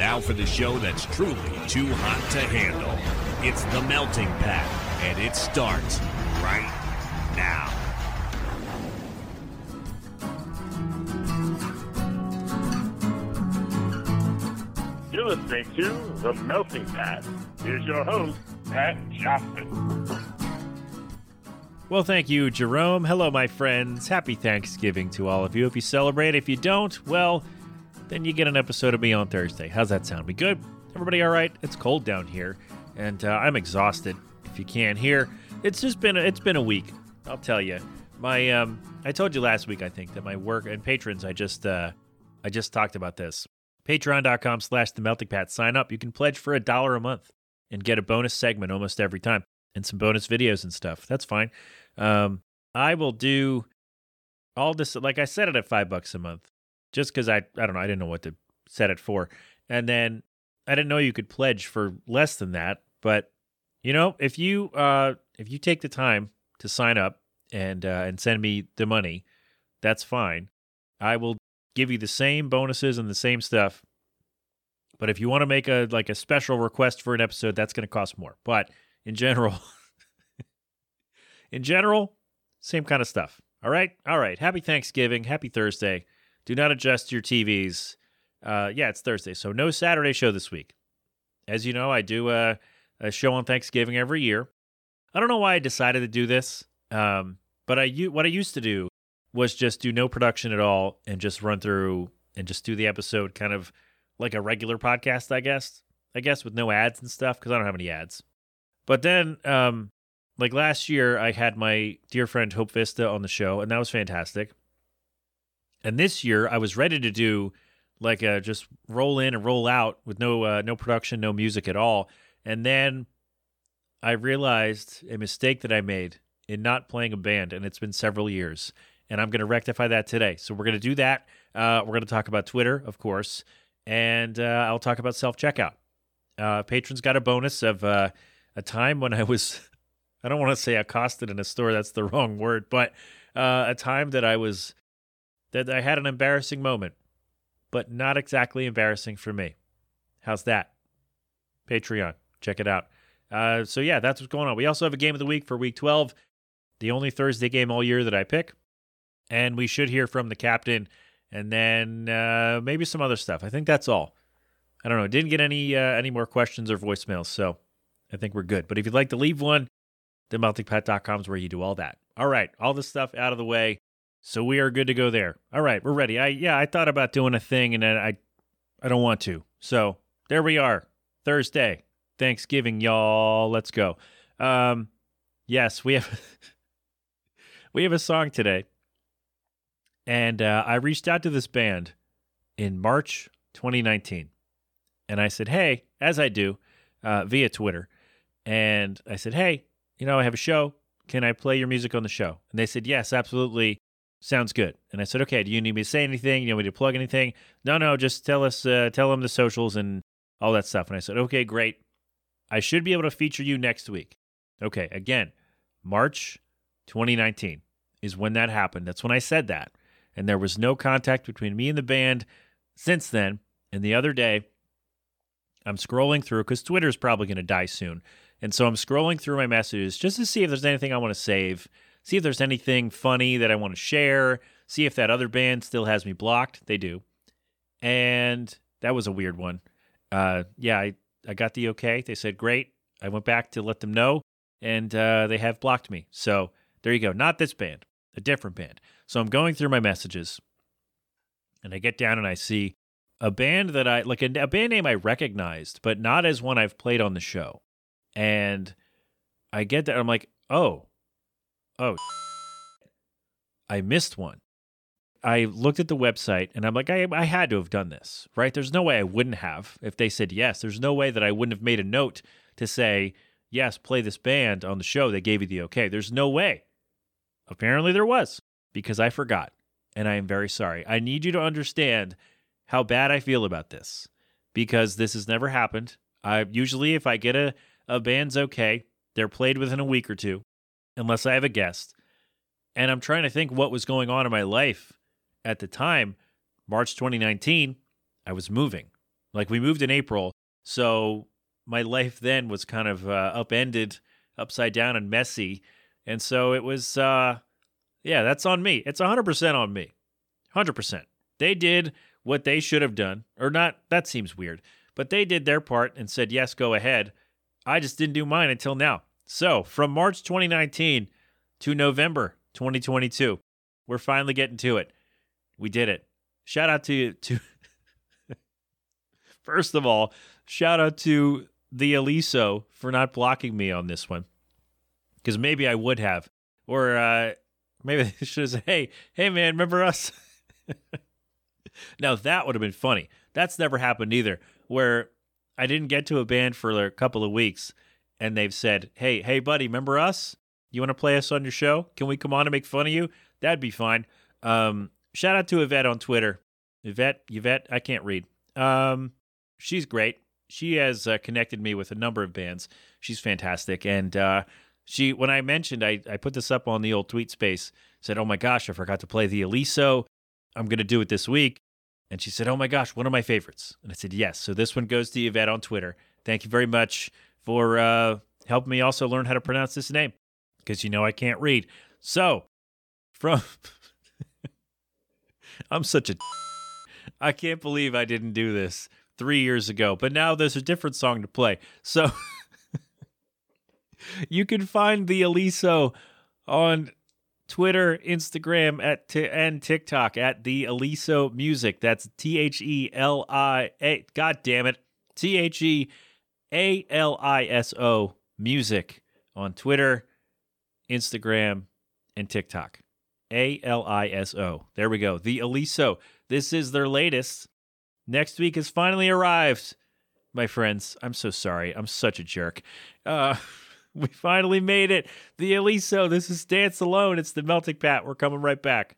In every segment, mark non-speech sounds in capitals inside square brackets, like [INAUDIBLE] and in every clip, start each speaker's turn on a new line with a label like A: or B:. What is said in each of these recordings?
A: Now for the show that's truly too hot to handle. It's The Melting Pat, and it starts right now.
B: You're listening to The Melting Pat. Here's your host, Pat Johnson.
C: Well, thank you, Jerome. Hello, my friends. Happy Thanksgiving to all of you. If you celebrate, if you don't, well, then you get an episode of me on Thursday. How's that sound? We good? Everybody all right? It's cold down here, and uh, I'm exhausted. If you can't hear, it's just been a, it's been a week. I'll tell you. My um, I told you last week, I think, that my work and patrons. I just uh, I just talked about this. Patreon.com slash the melting pat. Sign up. You can pledge for a dollar a month and get a bonus segment almost every time and some bonus videos and stuff. That's fine. Um, I will do all this, like I said it at five bucks a month, just because I, I don't know, I didn't know what to set it for. And then I didn't know you could pledge for less than that. But, you know, if you, uh, if you take the time to sign up and, uh, and send me the money, that's fine. I will give you the same bonuses and the same stuff. But if you want to make a like a special request for an episode, that's going to cost more. But in general, [LAUGHS] in general, same kind of stuff. All right, all right. Happy Thanksgiving, happy Thursday. Do not adjust your TVs. Uh, yeah, it's Thursday, so no Saturday show this week. As you know, I do a, a show on Thanksgiving every year. I don't know why I decided to do this, um, but I what I used to do was just do no production at all and just run through and just do the episode kind of like a regular podcast, I guess. I guess with no ads and stuff because I don't have any ads. But then, um, like last year, I had my dear friend Hope Vista on the show, and that was fantastic. And this year, I was ready to do like a just roll in and roll out with no uh, no production, no music at all. And then I realized a mistake that I made in not playing a band, and it's been several years and I'm going to rectify that today. So we're going to do that. Uh, we're going to talk about Twitter, of course, and uh, I'll talk about self checkout. Uh, patrons got a bonus of uh, a time when I was, [LAUGHS] I don't want to say accosted in a store, that's the [LAUGHS] wrong word, but uh, a time that I was, that I had an embarrassing moment, but not exactly embarrassing for me. How's that? Patreon, check it out. Uh, so yeah, that's what's going on. We also have a game of the week for week 12, the only Thursday game all year that I pick and we should hear from the captain and then uh, maybe some other stuff. I think that's all. I don't know. Didn't get any uh, any more questions or voicemails, so I think we're good. But if you'd like to leave one, themeltingpat.com is where you do all that. All right, all this stuff out of the way, so we are good to go there. All right, we're ready. I yeah, I thought about doing a thing, and then I I don't want to. So there we are, Thursday, Thanksgiving, y'all. Let's go. Um, yes, we have [LAUGHS] we have a song today and uh, I reached out to this band in March 2019. And I said, hey, as I do uh, via Twitter. And I said, hey, you know, I have a show. Can I play your music on the show? And they said, yes, absolutely. Sounds good. And I said, okay, do you need me to say anything? You want me to plug anything? No, no, just tell us, uh, tell them the socials and all that stuff. And I said, okay, great. I should be able to feature you next week. Okay, again, March 2019 is when that happened. That's when I said that and there was no contact between me and the band since then. And the other day, I'm scrolling through because Twitter's probably going to die soon. And so I'm scrolling through my messages just to see if there's anything I want to save, see if there's anything funny that I want to share, see if that other band still has me blocked. They do. And that was a weird one. Uh, yeah, I, I got the okay. They said, great. I went back to let them know, and uh, they have blocked me. So there you go. Not this band, a different band. So I'm going through my messages and I get down and I see a band that I like a, a, band name I recognized, but not as one I've played on the show. And I get that I'm like, oh, oh, I missed one. I looked at the website and I'm like, I, I had to have done this, right? There's no way I wouldn't have if they said yes. There's no way that I wouldn't have made a note to say, yes, play this band on the show. They gave you the okay. There's no way. Apparently there was because I forgot and I am very sorry. I need you to understand how bad I feel about this because this has never happened. I usually if I get a a band's okay, they're played within a week or two unless I have a guest. And I'm trying to think what was going on in my life at the time, March 2019, I was moving. Like we moved in April, so my life then was kind of uh, upended, upside down, and messy, and so it was. Uh, yeah, that's on me. It's 100% on me. 100%. They did what they should have done, or not. That seems weird, but they did their part and said yes, go ahead. I just didn't do mine until now. So from March 2019 to November 2022, we're finally getting to it. We did it. Shout out to to [LAUGHS] First of all, shout out to the Aliso for not blocking me on this one. Cuz maybe I would have. Or uh maybe [LAUGHS] they should have said, "Hey, hey man, remember us?" [LAUGHS] now that would have been funny. That's never happened either where I didn't get to a band for a couple of weeks and they've said, "Hey, hey buddy, remember us? You want to play us on your show? Can we come on and make fun of you?" That'd be fine. Um, shout out to Yvette on Twitter. Yvette, Yvette, I can't read. Um, she's great. She has uh, connected me with a number of bands. She's fantastic. And uh, she, when I mentioned, I, I put this up on the old tweet space, said, Oh my gosh, I forgot to play the Aliso. I'm going to do it this week. And she said, Oh my gosh, one of my favorites. And I said, Yes. So this one goes to Yvette on Twitter. Thank you very much for uh, helping me also learn how to pronounce this name because you know I can't read. So, from. [LAUGHS] I'm such a. [LAUGHS] I can't believe I didn't do this three years ago, but now there's a different song to play. So [LAUGHS] you can find the Aliso on Twitter, Instagram, at t- and TikTok at the Aliso Music. That's T H E L I A. God damn it, T H E A L I S O Music on Twitter, Instagram, and TikTok. A L I S O. There we go. The Aliso. This is their latest. Next week has finally arrived, my friends. I'm so sorry. I'm such a jerk. Uh, [LAUGHS] we finally made it. The Aliso. This is Dance Alone. It's the Melting Pat. We're coming right back.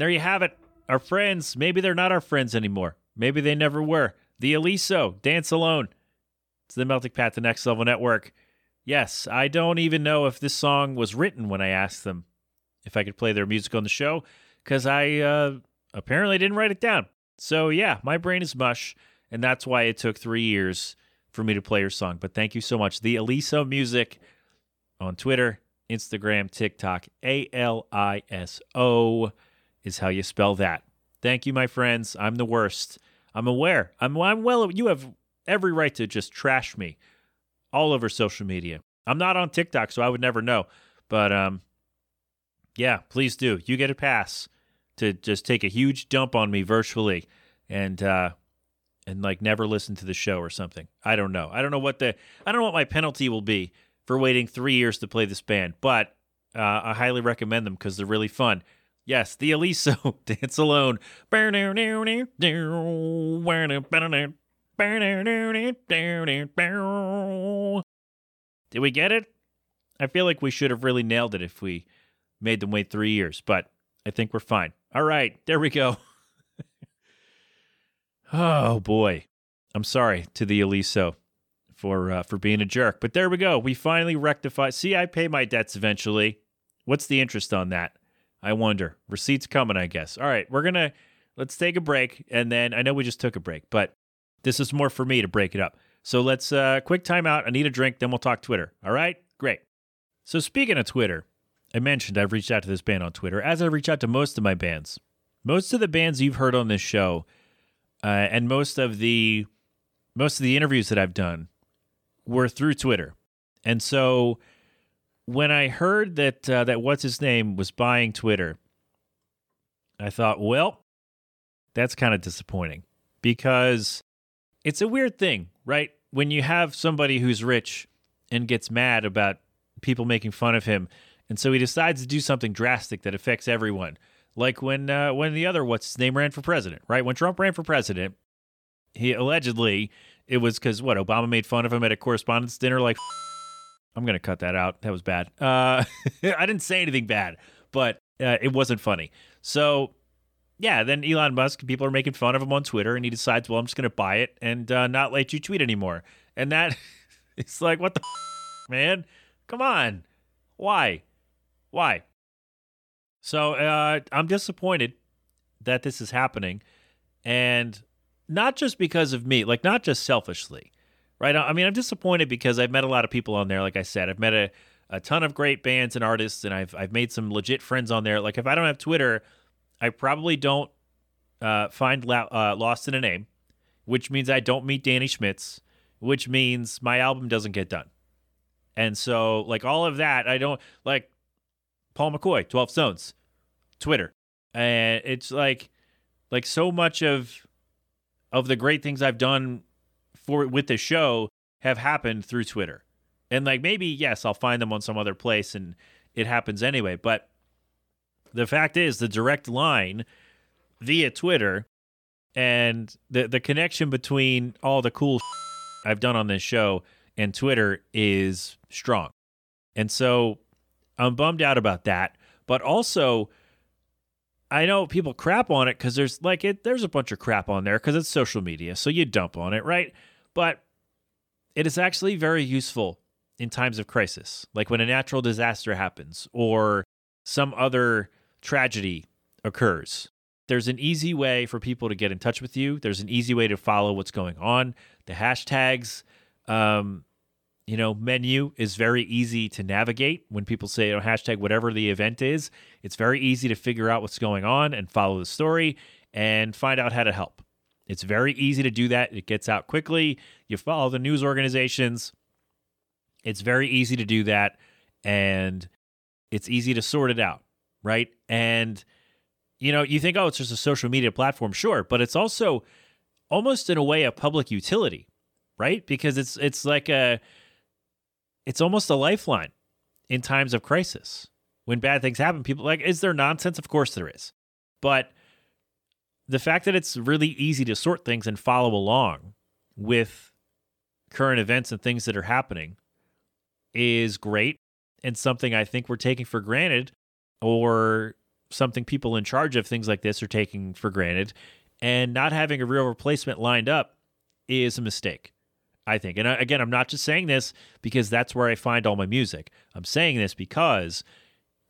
C: There you have it. Our friends, maybe they're not our friends anymore. Maybe they never were. The Aliso, Dance Alone. It's the Melting Pat, the Next Level Network. Yes, I don't even know if this song was written when I asked them if I could play their music on the show, because I uh, apparently didn't write it down. So, yeah, my brain is mush, and that's why it took three years for me to play your song. But thank you so much. The Aliso Music on Twitter, Instagram, TikTok, A L I S O is how you spell that. Thank you, my friends. I'm the worst. I'm aware. I'm, I'm well. You have every right to just trash me all over social media. I'm not on TikTok, so I would never know. But um, yeah, please do. You get a pass to just take a huge dump on me virtually, and uh, and like never listen to the show or something. I don't know. I don't know what the I don't know what my penalty will be for waiting three years to play this band, but uh, I highly recommend them because they're really fun. Yes, the Aliso [LAUGHS] Dance Alone. Did we get it? I feel like we should have really nailed it if we made them wait three years, but I think we're fine. All right, there we go. [LAUGHS] oh boy, I'm sorry to the Aliso for uh, for being a jerk, but there we go. We finally rectified. See, I pay my debts eventually. What's the interest on that? I wonder. Receipts coming, I guess. All right, we're gonna let's take a break, and then I know we just took a break, but this is more for me to break it up. So let's uh, quick time out. I need a drink, then we'll talk Twitter. All right, great. So speaking of Twitter, I mentioned I've reached out to this band on Twitter, as I reach out to most of my bands. Most of the bands you've heard on this show, uh, and most of the most of the interviews that I've done, were through Twitter. And so when I heard that uh, that what's his name was buying Twitter, I thought, well, that's kind of disappointing because it's a weird thing, right? When you have somebody who's rich and gets mad about people making fun of him, and so he decides to do something drastic that affects everyone. Like when uh, when the other what's his name ran for president, right? When Trump ran for president, he allegedly it was because what Obama made fun of him at a correspondence dinner. Like, I'm gonna cut that out. That was bad. Uh, [LAUGHS] I didn't say anything bad, but uh, it wasn't funny. So yeah, then Elon Musk, people are making fun of him on Twitter, and he decides, well, I'm just to buy it and uh, not let you tweet anymore. And that, [LAUGHS] it's like, what the f- [LAUGHS] man? Come on. Why? Why? So uh, I'm disappointed that this is happening. And not just because of me, like, not just selfishly, right? I mean, I'm disappointed because I've met a lot of people on there. Like I said, I've met a, a ton of great bands and artists, and I've, I've made some legit friends on there. Like, if I don't have Twitter, I probably don't uh, find la- uh, Lost in a Name, which means I don't meet Danny Schmitz, which means my album doesn't get done. And so, like all of that, I don't like Paul McCoy, 12 Stones, Twitter. And it's like, like so much of of the great things I've done for with the show have happened through Twitter. And like maybe yes, I'll find them on some other place and it happens anyway, but the fact is, the direct line via Twitter and the the connection between all the cool [LAUGHS] I've done on this show and Twitter is strong. And so I'm bummed out about that, but also I know people crap on it cuz there's like it there's a bunch of crap on there cuz it's social media, so you dump on it, right? But it is actually very useful in times of crisis, like when a natural disaster happens or some other tragedy occurs. There's an easy way for people to get in touch with you. There's an easy way to follow what's going on. The hashtags, um, you know, menu is very easy to navigate. When people say, you know, hashtag whatever the event is, it's very easy to figure out what's going on and follow the story and find out how to help. It's very easy to do that. It gets out quickly. You follow the news organizations. It's very easy to do that. And it's easy to sort it out right? And you know, you think, oh, it's just a social media platform, sure, but it's also almost in a way a public utility, right? Because it's it's like a it's almost a lifeline in times of crisis. When bad things happen, people like, is there nonsense? Of course there is. But the fact that it's really easy to sort things and follow along with current events and things that are happening is great and something I think we're taking for granted or something people in charge of things like this are taking for granted. And not having a real replacement lined up is a mistake, I think. And uh, again, I'm not just saying this because that's where I find all my music. I'm saying this because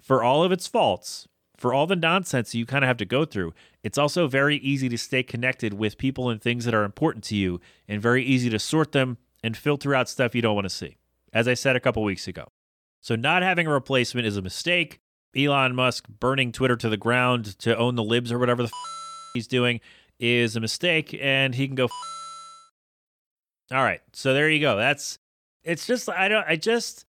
C: for all of its faults, for all the nonsense you kind of have to go through, it's also very easy to stay connected with people and things that are important to you and very easy to sort them and filter out stuff you don't want to see, as I said a couple weeks ago. So, not having a replacement is a mistake. Elon Musk burning Twitter to the ground to own the libs or whatever the f- he's doing is a mistake, and he can go. F- All right, so there you go. That's it's just I don't I just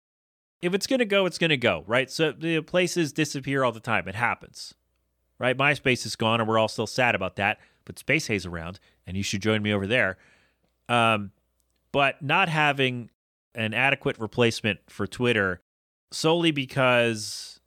C: if it's gonna go, it's gonna go right. So the places disappear all the time. It happens, right? MySpace is gone, and we're all still sad about that. But SpaceHey's around, and you should join me over there. Um, but not having an adequate replacement for Twitter solely because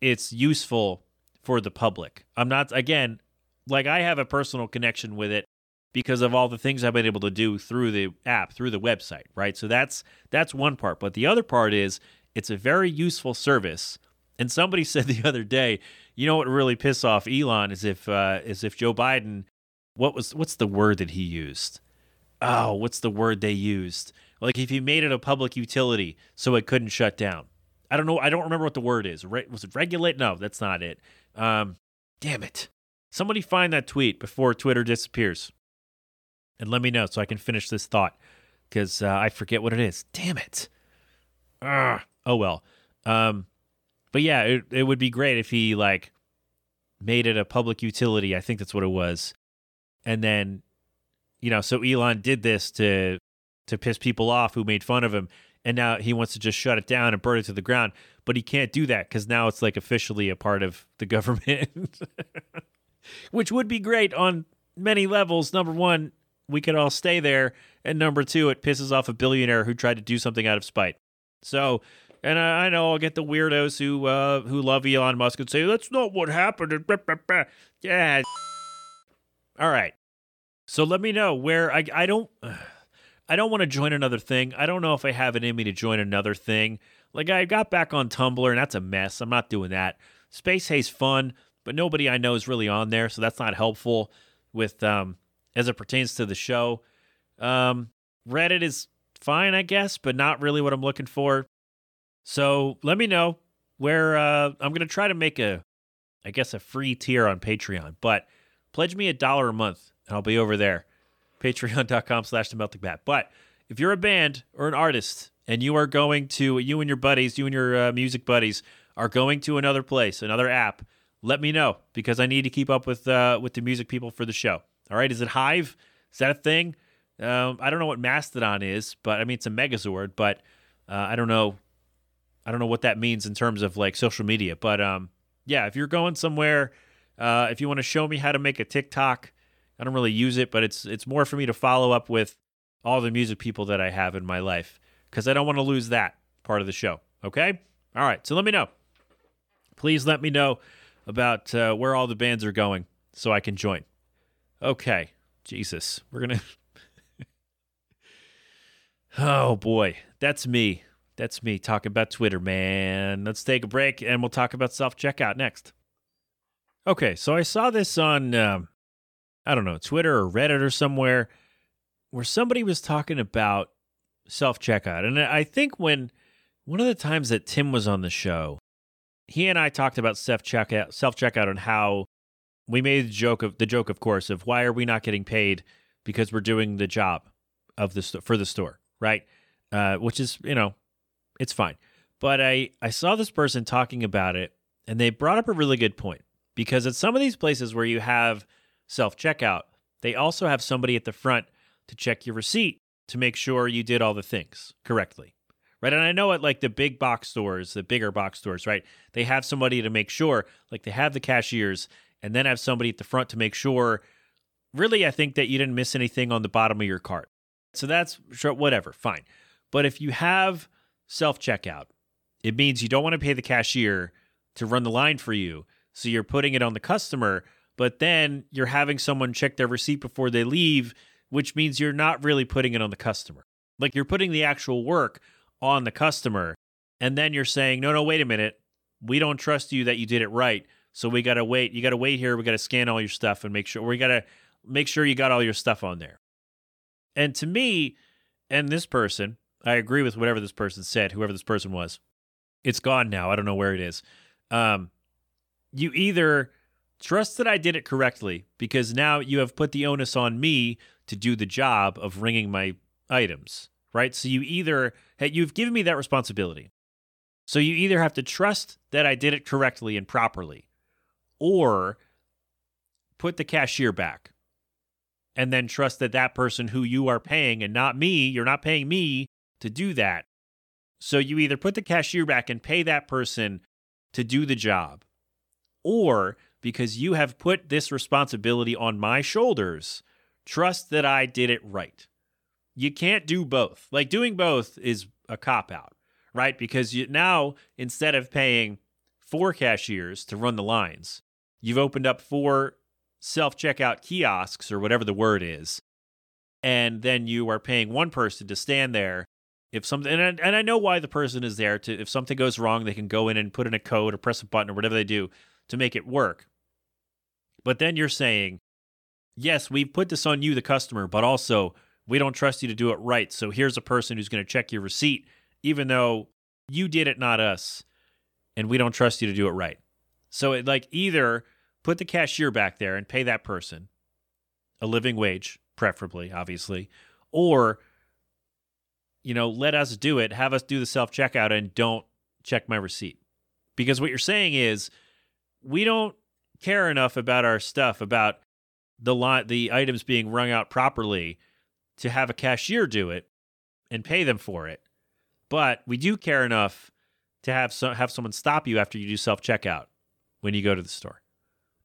C: it's useful for the public. I'm not again like I have a personal connection with it because of all the things I've been able to do through the app, through the website, right? So that's that's one part, but the other part is it's a very useful service. And somebody [LAUGHS] said the other day, you know what really piss off Elon is if uh, is if Joe Biden, what was what's the word that he used? Oh, what's the word they used? Like if he made it a public utility so it couldn't shut down. I don't know. I don't remember what the word is. Re- was it regulate? No, that's not it. Um, damn it. Somebody find that tweet before Twitter disappears and let me know so I can finish this thought because uh, I forget what it is. Damn it. Ugh. Oh well. Um, but yeah, it, it would be great if he like made it a public utility. I think that's what it was. And then, you know, so Elon did this to to piss people off who made fun of him, and now he wants to just shut it down and burn it to the ground. But he can't do that because now it's like officially a part of the government, [LAUGHS] which would be great on many levels. Number one, we could all stay there, and number two, it pisses off a billionaire who tried to do something out of spite. So, and I, I know I'll get the weirdos who uh, who love Elon Musk and say that's not what happened. Yeah. All right. So let me know where I I don't [SIGHS] I don't want to join another thing. I don't know if I have it in me to join another thing. Like I got back on Tumblr and that's a mess. I'm not doing that. SpaceHey's fun, but nobody I know is really on there, so that's not helpful with um as it pertains to the show. Um Reddit is fine, I guess, but not really what I'm looking for. So let me know where uh, I'm going to try to make a, I guess, a free tier on Patreon. But pledge me a dollar a month, and I'll be over there. Patreon.com slash the melting pat. But if you're a band or an artist and you are going to, you and your buddies, you and your uh, music buddies are going to another place, another app, let me know because I need to keep up with uh, with the music people for the show. All right, is it Hive? Is that a thing? Um, I don't know what Mastodon is, but I mean it's a Megazord, but uh, I don't know. I don't know what that means in terms of like social media, but um, yeah, if you're going somewhere, uh, if you want to show me how to make a TikTok, I don't really use it, but it's it's more for me to follow up with all the music people that I have in my life because I don't want to lose that part of the show. Okay, all right. So let me know. Please let me know about uh, where all the bands are going so I can join. Okay, Jesus, we're gonna. [LAUGHS] oh boy, that's me. That's me talking about Twitter, man. Let's take a break and we'll talk about self checkout next. Okay, so I saw this on, um, I don't know, Twitter or Reddit or somewhere where somebody was talking about self checkout. And I think when one of the times that Tim was on the show, he and I talked about self checkout, self checkout, and how we made the joke of the joke, of course, of why are we not getting paid because we're doing the job of the for the store, right? Uh, which is you know it's fine. But I, I saw this person talking about it, and they brought up a really good point because at some of these places where you have self checkout, they also have somebody at the front to check your receipt to make sure you did all the things correctly. Right. And I know at like the big box stores, the bigger box stores, right? They have somebody to make sure, like they have the cashiers and then have somebody at the front to make sure, really, I think that you didn't miss anything on the bottom of your cart. So that's sure, whatever, fine. But if you have self checkout. It means you don't want to pay the cashier to run the line for you. So you're putting it on the customer, but then you're having someone check their receipt before they leave, which means you're not really putting it on the customer. Like you're putting the actual work on the customer. And then you're saying, no, no, wait a minute. We don't trust you that you did it right. So we got to wait. You got to wait here. We got to scan all your stuff and make sure we got to make sure you got all your stuff on there. And to me, and this person, I agree with whatever this person said, whoever this person was. It's gone now. I don't know where it is. Um, you either trust that I did it correctly because now you have put the onus on me to do the job of ringing my items, right? So you either you've given me that responsibility. So you either have to trust that I did it correctly and properly or put the cashier back and then trust that that person who you are paying and not me, you're not paying me to do that. So you either put the cashier back and pay that person to do the job, or because you have put this responsibility on my shoulders, trust that I did it right. You can't do both. Like doing both is a cop out, right? Because you, now instead of paying four cashiers to run the lines, you've opened up four self checkout kiosks or whatever the word is. And then you are paying one person to stand there. If something, and I, and I know why the person is there to, if something goes wrong, they can go in and put in a code or press a button or whatever they do to make it work. But then you're saying, yes, we've put this on you, the customer, but also we don't trust you to do it right. So here's a person who's going to check your receipt, even though you did it, not us, and we don't trust you to do it right. So it like either put the cashier back there and pay that person a living wage, preferably, obviously, or you know, let us do it, have us do the self checkout and don't check my receipt. Because what you're saying is we don't care enough about our stuff, about the lot the items being rung out properly to have a cashier do it and pay them for it. But we do care enough to have so, have someone stop you after you do self checkout when you go to the store.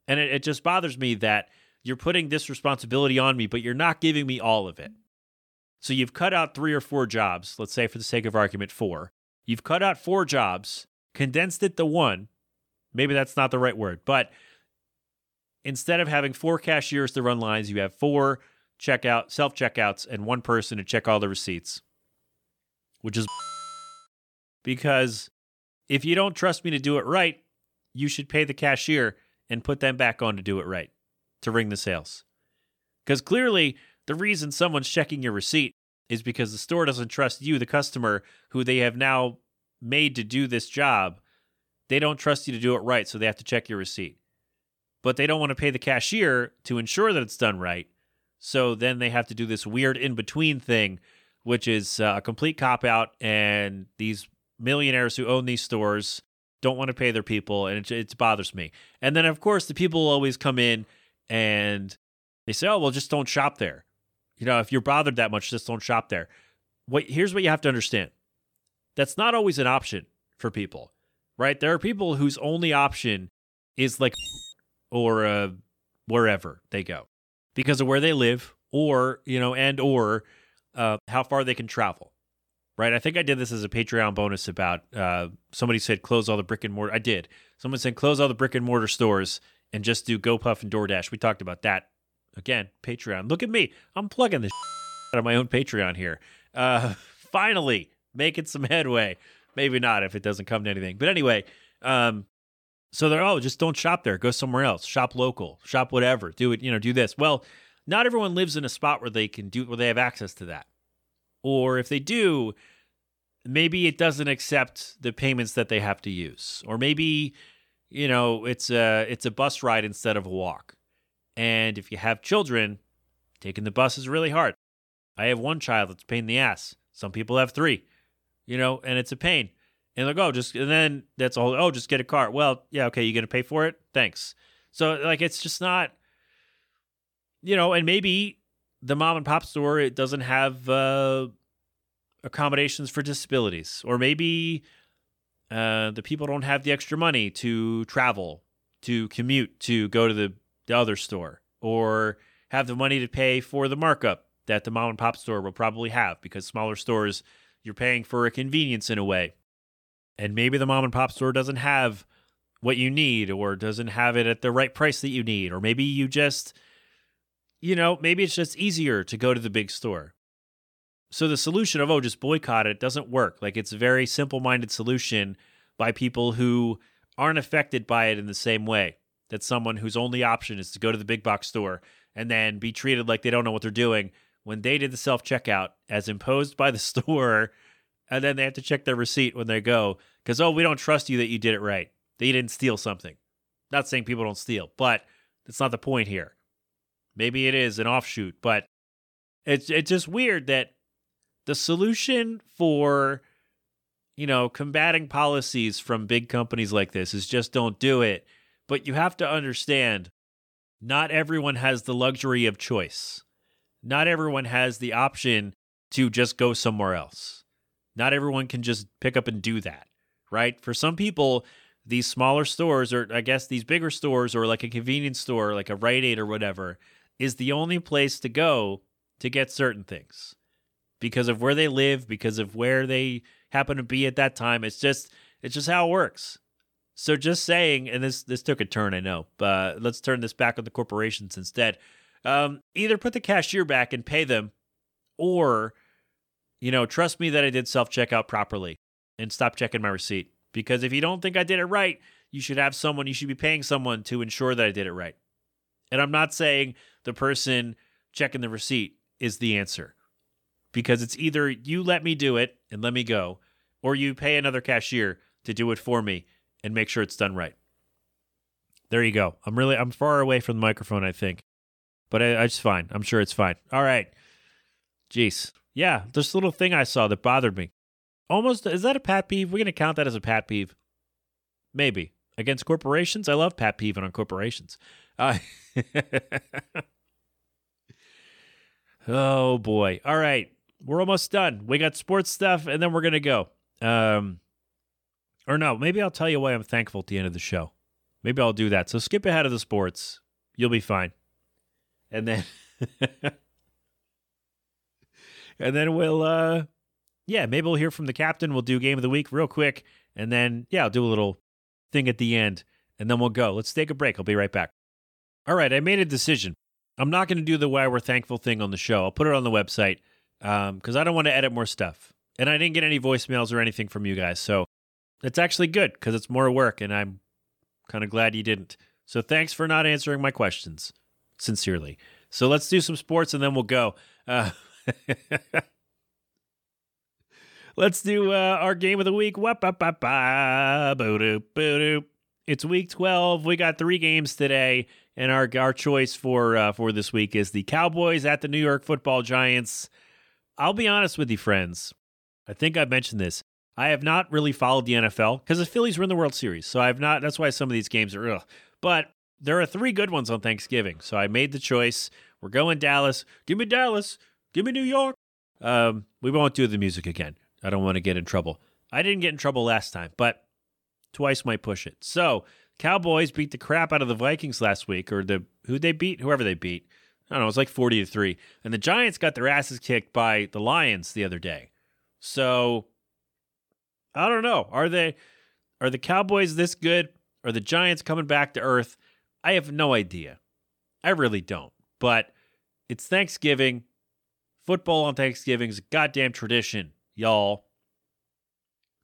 C: And it, it just bothers me that you're putting this responsibility on me, but you're not giving me all of it. So you've cut out three or four jobs, let's say for the sake of argument, four. You've cut out four jobs, condensed it to one. Maybe that's not the right word, but instead of having four cashiers to run lines, you have four checkout self checkouts and one person to check all the receipts, which is because if you don't trust me to do it right, you should pay the cashier and put them back on to do it right, to ring the sales. Because clearly, the reason someone's checking your receipt is because the store doesn't trust you, the customer, who they have now made to do this job. They don't trust you to do it right, so they have to check your receipt. But they don't want to pay the cashier to ensure that it's done right. So then they have to do this weird in between thing, which is uh, a complete cop out. And these millionaires who own these stores don't want to pay their people, and it, it bothers me. And then, of course, the people always come in and they say, "Oh, well, just don't shop there." You know, if you're bothered that much, just don't shop there. What here's what you have to understand: that's not always an option for people, right? There are people whose only option is like or uh, wherever they go because of where they live, or you know, and or uh, how far they can travel right? I think I did this as a Patreon bonus about uh, somebody said close all the brick and mortar. I did. Someone said close all the brick and mortar stores and just do GoPuff and DoorDash. We talked about that. Again, Patreon. Look at me. I'm plugging this out of my own Patreon here. Uh, [LAUGHS] finally, making some headway. Maybe not if it doesn't come to anything. But anyway, um, so they're, oh, just don't shop there. Go somewhere else. Shop local. Shop whatever. Do it, you know, do this. Well, not everyone lives in a spot where they can do, where they have access to that. Or if they do, maybe it doesn't accept the payments that they have to use. Or maybe, you know, it's a it's a bus ride instead of a walk. And if you have children, taking the bus is really hard. I have one child that's pain in the ass. Some people have three, you know, and it's a pain. And like, oh, just and then that's all. Oh, just get a car. Well, yeah, okay, you're gonna pay for it? Thanks. So like, it's just not, you know, and maybe the mom and pop store it doesn't have uh, accommodations for disabilities, or maybe uh, the people don't have the extra money to travel, to commute, to go to the, the other store, or have the money to pay for the markup that the mom and pop store will probably have because smaller stores you're paying for a convenience in a way. And maybe the mom and pop store doesn't have what you need or doesn't have it at the right price that you need or maybe you just you know, maybe it's just easier to go to the big store. So the solution of, oh, just boycott it doesn't work. Like it's a very simple minded solution by people who aren't affected by it in the same way. that someone whose only option is to go to the big box store and then be treated like they don't know what they're doing when they did the self checkout as imposed by the [LAUGHS] store, and then they have to check their receipt when they go because oh we don't trust you that you did it right that you didn't steal something. Not saying people don't steal, but that's not the point here. Maybe it is an offshoot, but it's it's just weird that the solution for you know combating policies from big companies like this is just don't do it. But you have to understand not everyone has the luxury of choice. Not everyone has the option to just go somewhere else. Not everyone can just pick up and do that, right? For some people, these smaller stores, or I guess these bigger stores, or like a convenience store, like a Rite Aid or whatever, is the only place to go to get certain things because of where they live, because of where they happen to be at that time. It's just it's just how it works. So just saying, and this this took a turn, I know, but let's turn this back on the corporations instead. Um, either put the cashier back and pay them, or you know, trust me that I did self checkout properly and stop checking my receipt. Because if you don't think I did it right, you should have someone, you should be paying someone to ensure that I did it right. And I'm not saying the person checking the receipt is the answer because it's either you let me do it and let me go, or you pay another cashier to do it for me and make sure it's done right. There you go. I'm really I'm far away from the microphone, I think, but I, it's fine. I'm sure it's fine. All right. Jeez. Yeah, this little thing I saw that bothered me. Almost is that a pat peeve? We're gonna count that as a pat peeve. Maybe against corporations. I love pat peeving on corporations. Uh, [LAUGHS] oh boy! All right, we're almost done. We got sports stuff, and then we're gonna go. Um, or no, maybe I'll tell you why I'm thankful at the end of the show. Maybe I'll do that. So skip ahead of the sports. You'll be fine. And then, [LAUGHS] and then we'll uh yeah, maybe we'll hear from the captain. We'll do game of the week real quick. And then, yeah, I'll do a little thing at the end. And then we'll go. Let's take a break. I'll be right back. All right, I made a decision. I'm not going to do the why we're thankful thing on the show. I'll put it on the website because um, I don't want to edit more stuff. And I didn't get any voicemails or anything from you guys. So it's actually good because it's more work. And I'm kind of glad you didn't. So thanks for not answering my questions. Sincerely. So let's do some sports and then we'll go. Uh, [LAUGHS] Let's do uh, our game of the week. It's week 12. We got three games today, and our our choice for uh, for this week is the Cowboys at the New York Football Giants. I'll be honest with you, friends. I think I've mentioned this. I have not really followed the NFL because the Phillies were in the World Series, so I've not. That's why some of these games are. Ugh. But there are three good ones on Thanksgiving, so I made the choice. We're going Dallas. Give me Dallas. Give me New York. Um, we won't do the music again. I don't want to get in trouble. I didn't get in trouble last time, but twice might push it. So, Cowboys beat the crap out of the Vikings last week, or the who they beat, whoever they beat. I don't know, it was like 40 to 3. And the Giants got their asses kicked by the Lions the other day. So, I don't know. Are they are the Cowboys this good? Are the Giants coming back to earth? I have no idea. I really don't. But it's Thanksgiving. Football on Thanksgiving is a goddamn tradition y'all.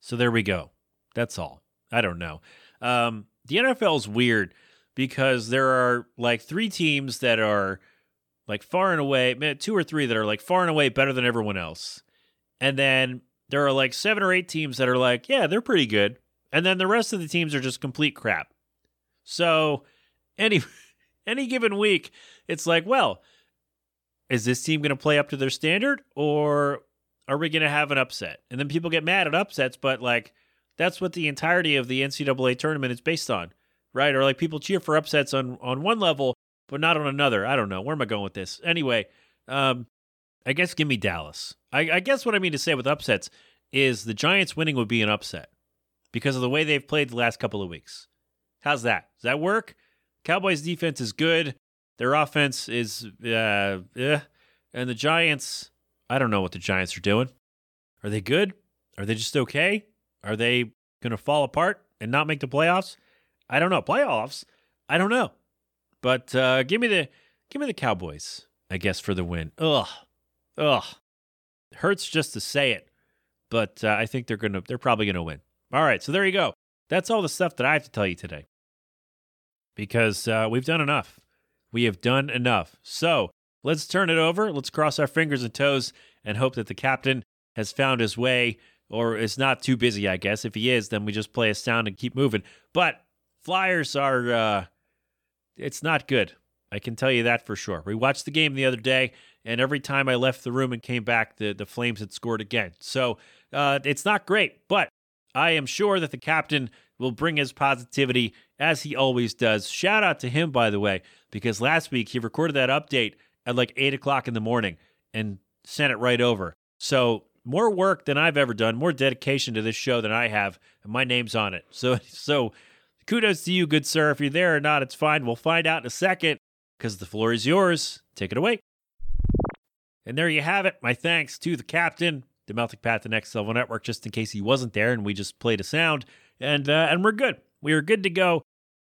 C: So there we go. That's all. I don't know. Um, the NFL is weird because there are like three teams that are like far and away, two or three that are like far and away better than everyone else. And then there are like seven or eight teams that are like, yeah, they're pretty good. And then the rest of the teams are just complete crap. So any [LAUGHS] any given week, it's like, well, is this team going to play up to their standard or are we going to have an upset? And then people get mad at upsets, but like that's what the entirety of the NCAA tournament is based on, right? Or like people cheer for upsets on on one level, but not on another. I don't know. Where am I going with this? Anyway, um, I guess give me Dallas. I, I guess what I mean to say with upsets is the Giants winning would be an upset because of the way they've played the last couple of weeks. How's that? Does that work? Cowboys defense is good. Their offense is uh, eh. and the Giants I don't know what the Giants are doing. Are they good? Are they just okay? Are they going to fall apart and not make the playoffs? I don't know. Playoffs? I don't know. But uh, give me the give me the Cowboys, I guess, for the win. Ugh, ugh. Hurts just to say it, but uh, I think they're gonna they're probably gonna win. All right, so there you go. That's all the stuff that I have to tell you today. because uh, we've done enough. We have done enough. So let's turn it over. Let's cross our fingers and toes and hope that the captain has found his way or is not too busy, I guess. If he is, then we just play a sound and keep moving. But Flyers are, uh, it's not good. I can tell you that for sure. We watched the game the other day, and every time I left the room and came back, the, the Flames had scored again. So uh, it's not great, but I am sure that the captain will bring his positivity as he always does. Shout out to him, by the way, because last week he recorded that update at like eight o'clock in the morning and sent it right over. So more work than I've ever done, more dedication to this show than I have, and my name's on it. So [LAUGHS] so kudos to you, good sir. If you're there or not, it's fine. We'll find out in a second because the floor is yours. Take it away. And there you have it. My thanks to the captain, the Melting Pat, the Next Level Network, just in case he wasn't there and we just played a sound. And uh, and we're good. We are good to go.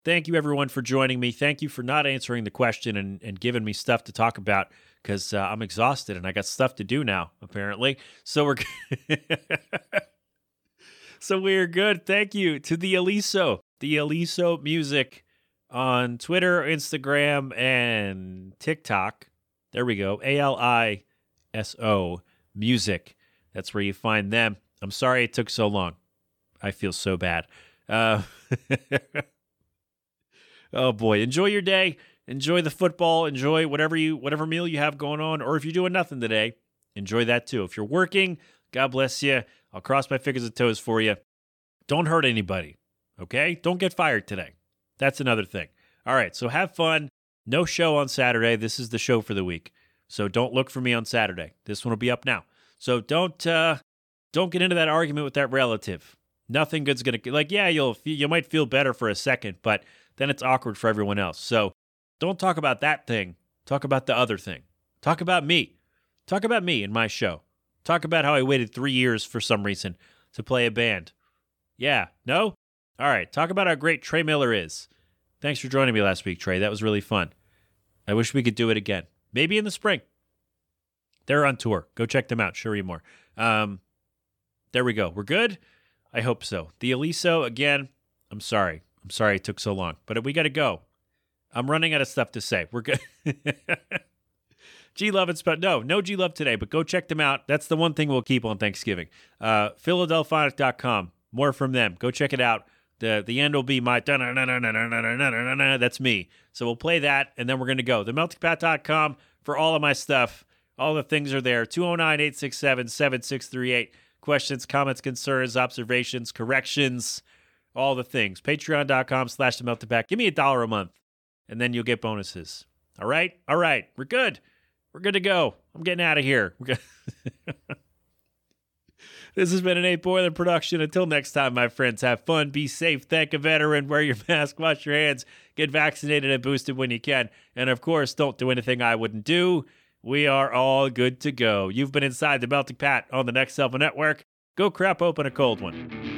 C: Thank you everyone for joining me. Thank you for not answering the question and, and giving me stuff to talk about because uh, I'm exhausted and I got stuff to do now, apparently. So we're [LAUGHS] so we're good. Thank you to the Aliso, the Aliso Music on Twitter, Instagram, and TikTok. There we go. A L I S O Music. That's where you find them. I'm sorry it took so long. I feel so bad. Uh, [LAUGHS] oh boy, enjoy your day. Enjoy the football. Enjoy whatever you whatever meal you have going on, or if you're doing nothing today, enjoy that too. If you're working, God bless you. I'll cross my fingers and toes for you. Don't hurt anybody. Okay? Don't get fired today. That's another thing. All right, so have fun. No show on Saturday. This is the show for the week. So don't look for me on Saturday. This one will be up now. So don't uh don't get into that argument with that relative. Nothing good's gonna like. Yeah, you'll you might feel better for a second, but then it's awkward for everyone else. So don't talk about that thing. Talk about the other thing. Talk about me. Talk about me and my show. Talk about how I waited three years for some reason to play a band. Yeah, no? All right, talk about how great Trey Miller is. Thanks for joining me last week, Trey. That was really fun. I wish we could do it again. Maybe in the spring. They're on tour. Go check them out. Sure, more. Um, there we go. We're good. I hope so. The Aliso again. I'm sorry. I'm sorry it took so long, but we got to go. I'm running out of stuff to say. We're good. [LAUGHS] G Love and Spud. No, no G Love today, but go check them out. That's the one thing we'll keep on Thanksgiving. Uh, Philadelphonic.com. More from them. Go check it out. The the end will be my that's me. So we'll play that and then we're gonna go. TheMeltingPat.com for all of my stuff. All the things are there. 209-867-7638. Questions, comments, concerns, observations, corrections, all the things. Patreon.com slash the. Give me a dollar a month and then you'll get bonuses. All right? All right. We're good. We're good to go. I'm getting out of here. This has been an 8 Boiler production. Until next time, my friends, have fun, be safe, thank a veteran, wear your [LAUGHS] mask, wash your hands, get vaccinated and boosted when you can. And of course, don't do anything I wouldn't do. We are all good to go. You've been inside the Melting Pat on the Next Level Network. Go crap open a cold one.